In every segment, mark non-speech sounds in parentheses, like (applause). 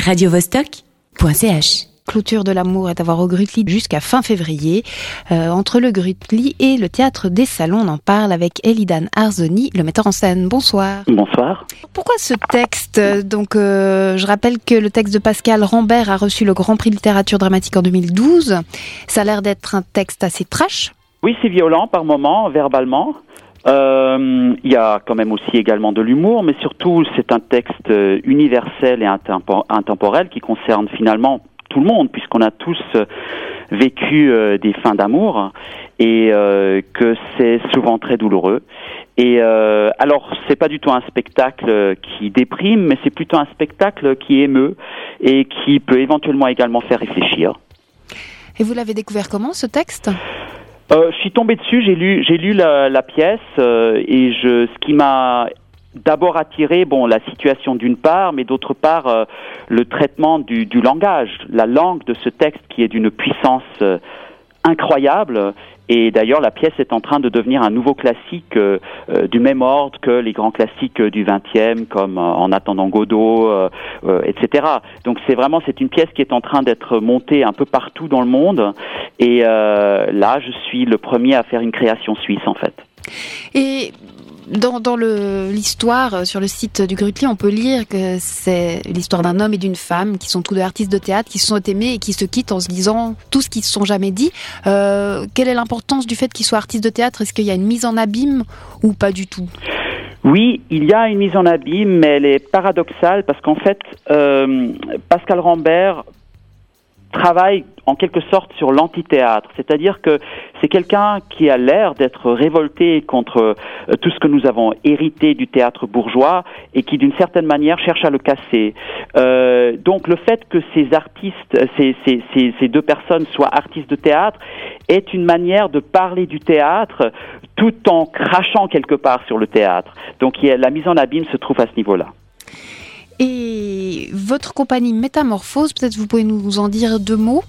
radiovostok.ch Clôture de l'amour est à voir au Grutli jusqu'à fin février. Euh, entre le Grutli et le théâtre des salons, on en parle avec Elidan Arzoni, le metteur en scène. Bonsoir. Bonsoir. Pourquoi ce texte? Donc, euh, je rappelle que le texte de Pascal Rambert a reçu le Grand Prix de littérature dramatique en 2012. Ça a l'air d'être un texte assez trash. Oui, c'est violent par moments, verbalement. Euh, il y a quand même aussi également de l'humour, mais surtout c'est un texte universel et intemporel qui concerne finalement tout le monde, puisqu'on a tous vécu euh, des fins d'amour et euh, que c'est souvent très douloureux. Et euh, alors, c'est pas du tout un spectacle qui déprime, mais c'est plutôt un spectacle qui émeut et qui peut éventuellement également faire réfléchir. Et vous l'avez découvert comment ce texte? Euh, je suis tombé dessus, j'ai lu, j'ai lu la, la pièce euh, et je, ce qui m'a d'abord attiré, bon, la situation d'une part, mais d'autre part euh, le traitement du, du, langage, la langue de ce texte qui est d'une puissance incroyable et d'ailleurs, la pièce est en train de devenir un nouveau classique euh, euh du même ordre que les grands classiques du XXe, comme euh, En attendant Godot, euh, etc. Donc c'est vraiment c'est une pièce qui est en train d'être montée un peu partout dans le monde. Et là, je suis le premier à faire une création suisse, en fait. Et dans, l'histoire euh, sur le site du Grutli, on peut lire que c'est l'histoire d'un homme et d'une femme qui sont tous deux artistes de théâtre, qui se sont aimés et qui se quittent en se disant tout ce qu'ils se sont jamais dit. Euh, quelle est l'importance du fait qu'ils soient artistes de théâtre? Est-ce qu'il y a une mise en abîme ou pas du tout? Oui, il y a une mise en abîme, mais elle est paradoxale parce qu'en fait, euh, Pascal Rambert travaille en quelque sorte sur l'antithéâtre, c'est-à-dire que c'est quelqu'un qui a l'air d'être révolté contre euh, tout ce que nous avons hérité du théâtre bourgeois et qui d'une certaine manière cherche à le casser. Euh, donc le fait que ces artistes, ces, ces, deux personnes soient artistes de théâtre est une manière de parler du théâtre tout en crachant quelque part sur le théâtre. Donc la mise en abîme se trouve à ce niveau-là. Votre compagnie Métamorphose, peut-être vous pouvez nous en dire deux mots.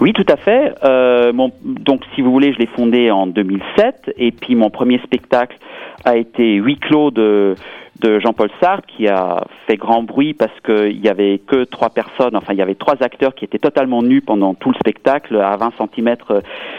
Oui, tout à fait. Euh, donc, si vous voulez, je l'ai fondé en 2007, et puis mon premier spectacle a été huis clos de de Jean-Paul Sartre qui a fait grand bruit parce qu'il y avait que trois personnes, enfin il y avait trois acteurs qui étaient totalement nus pendant tout le spectacle à 20 cm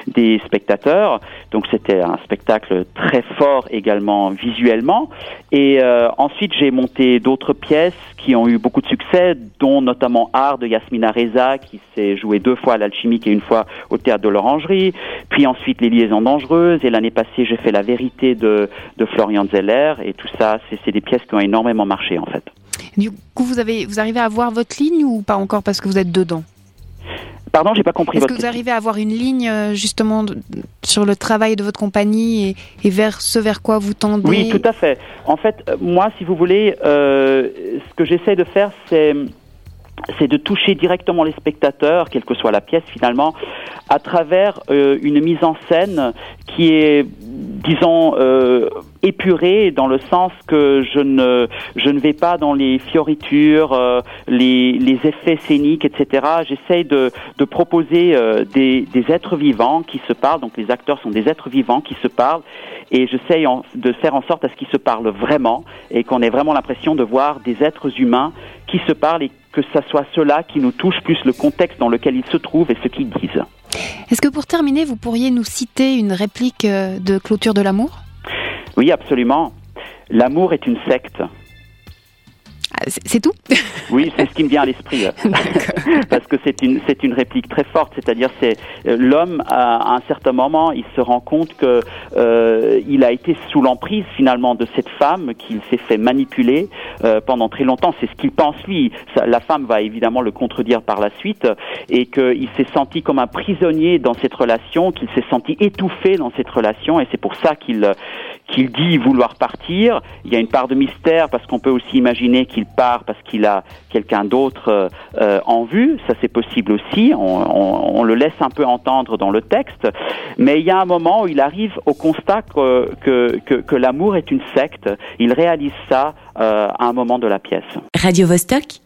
des spectateurs. Donc c'était un spectacle très fort également visuellement. Et euh, ensuite j'ai monté d'autres pièces qui ont eu beaucoup de succès, dont notamment Art de Yasmina Reza qui s'est joué deux fois à l'Alchimique et une fois au théâtre de l'Orangerie. Puis ensuite Les Liaisons dangereuses et l'année passée j'ai fait La Vérité de, de Florian Zeller et tout ça c'est des pièces qui ont énormément marché en fait. Du coup, vous avez, vous arrivez à avoir votre ligne ou pas encore parce que vous êtes dedans? Pardon, j'ai pas compris. Est-ce que vous arrivez à avoir une ligne euh, justement sur le travail de votre compagnie et, vers ce vers quoi vous tendez? Oui, tout à fait. En fait, euh, moi, si vous voulez, euh, ce que j'essaie de faire, c'est c'est de toucher directement les spectateurs, quelle que soit la pièce finalement, à travers euh, une mise en scène qui est, disons, euh, épurée dans le sens que je ne, je ne vais pas dans les fioritures, euh, les, les effets scéniques, etc. J'essaye de, de proposer euh, des, des êtres vivants qui se parlent, donc les acteurs sont des êtres vivants qui se parlent, et j'essaye de faire en sorte à ce qu'ils se parlent vraiment et qu'on ait vraiment l'impression de voir des êtres humains qui se parlent et que ce soit cela qui nous touche plus le contexte dans lequel ils se trouvent et ce qu'ils disent. Est-ce que pour terminer, vous pourriez nous citer une réplique euh, de Clôture de l'amour? Oui, absolument. L'amour est une secte. Ah, c'est tout? (laughs) Oui, c'est ce qui me vient à l'esprit. Parce que c'est une, c'est une réplique très forte. C'est-à-dire, c'est euh, l'homme, à un certain moment, il se rend compte que euh, il a été sous l'emprise finalement de cette femme qu'il s'est fait manipuler euh, pendant très longtemps. C'est ce qu'il pense lui. la femme va évidemment le contredire par la suite et qu'il s'est senti comme un prisonnier dans cette relation, qu'il s'est senti étouffé dans cette relation et c'est pour ça qu'il qu'il dit vouloir partir. Il y a une part de mystère parce qu'on peut aussi imaginer qu'il part parce qu'il a quelqu'un d'autre euh, en vue. Ça, c'est possible aussi. On, on, le laisse un peu entendre dans le texte. Mais il y a un moment où il arrive au constat que, que, que, que l'amour est une secte. Il réalise ça euh, à un moment de la pièce. Radio -Vostok